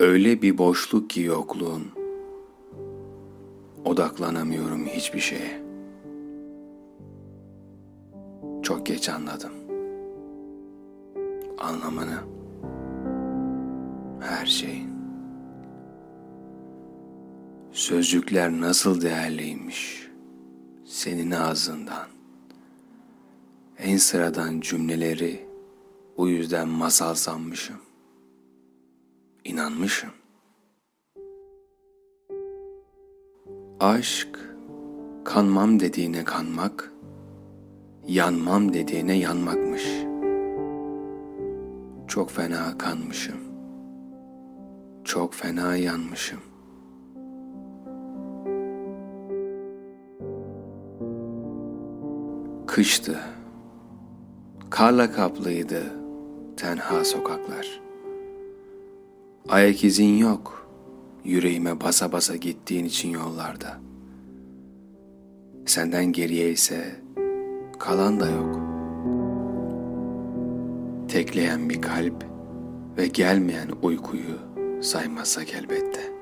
Öyle bir boşluk ki yokluğun. Odaklanamıyorum hiçbir şeye. Çok geç anladım. Anlamını. Her şeyin. Sözcükler nasıl değerliymiş. Senin ağzından. En sıradan cümleleri bu yüzden masal sanmışım. İnanmışım. Aşk, kanmam dediğine kanmak, yanmam dediğine yanmakmış. Çok fena kanmışım. Çok fena yanmışım. Kıştı. Karla kaplıydı tenha sokaklar. Ayak izin yok. Yüreğime basa basa gittiğin için yollarda. Senden geriye ise kalan da yok. Tekleyen bir kalp ve gelmeyen uykuyu saymazsak elbette.''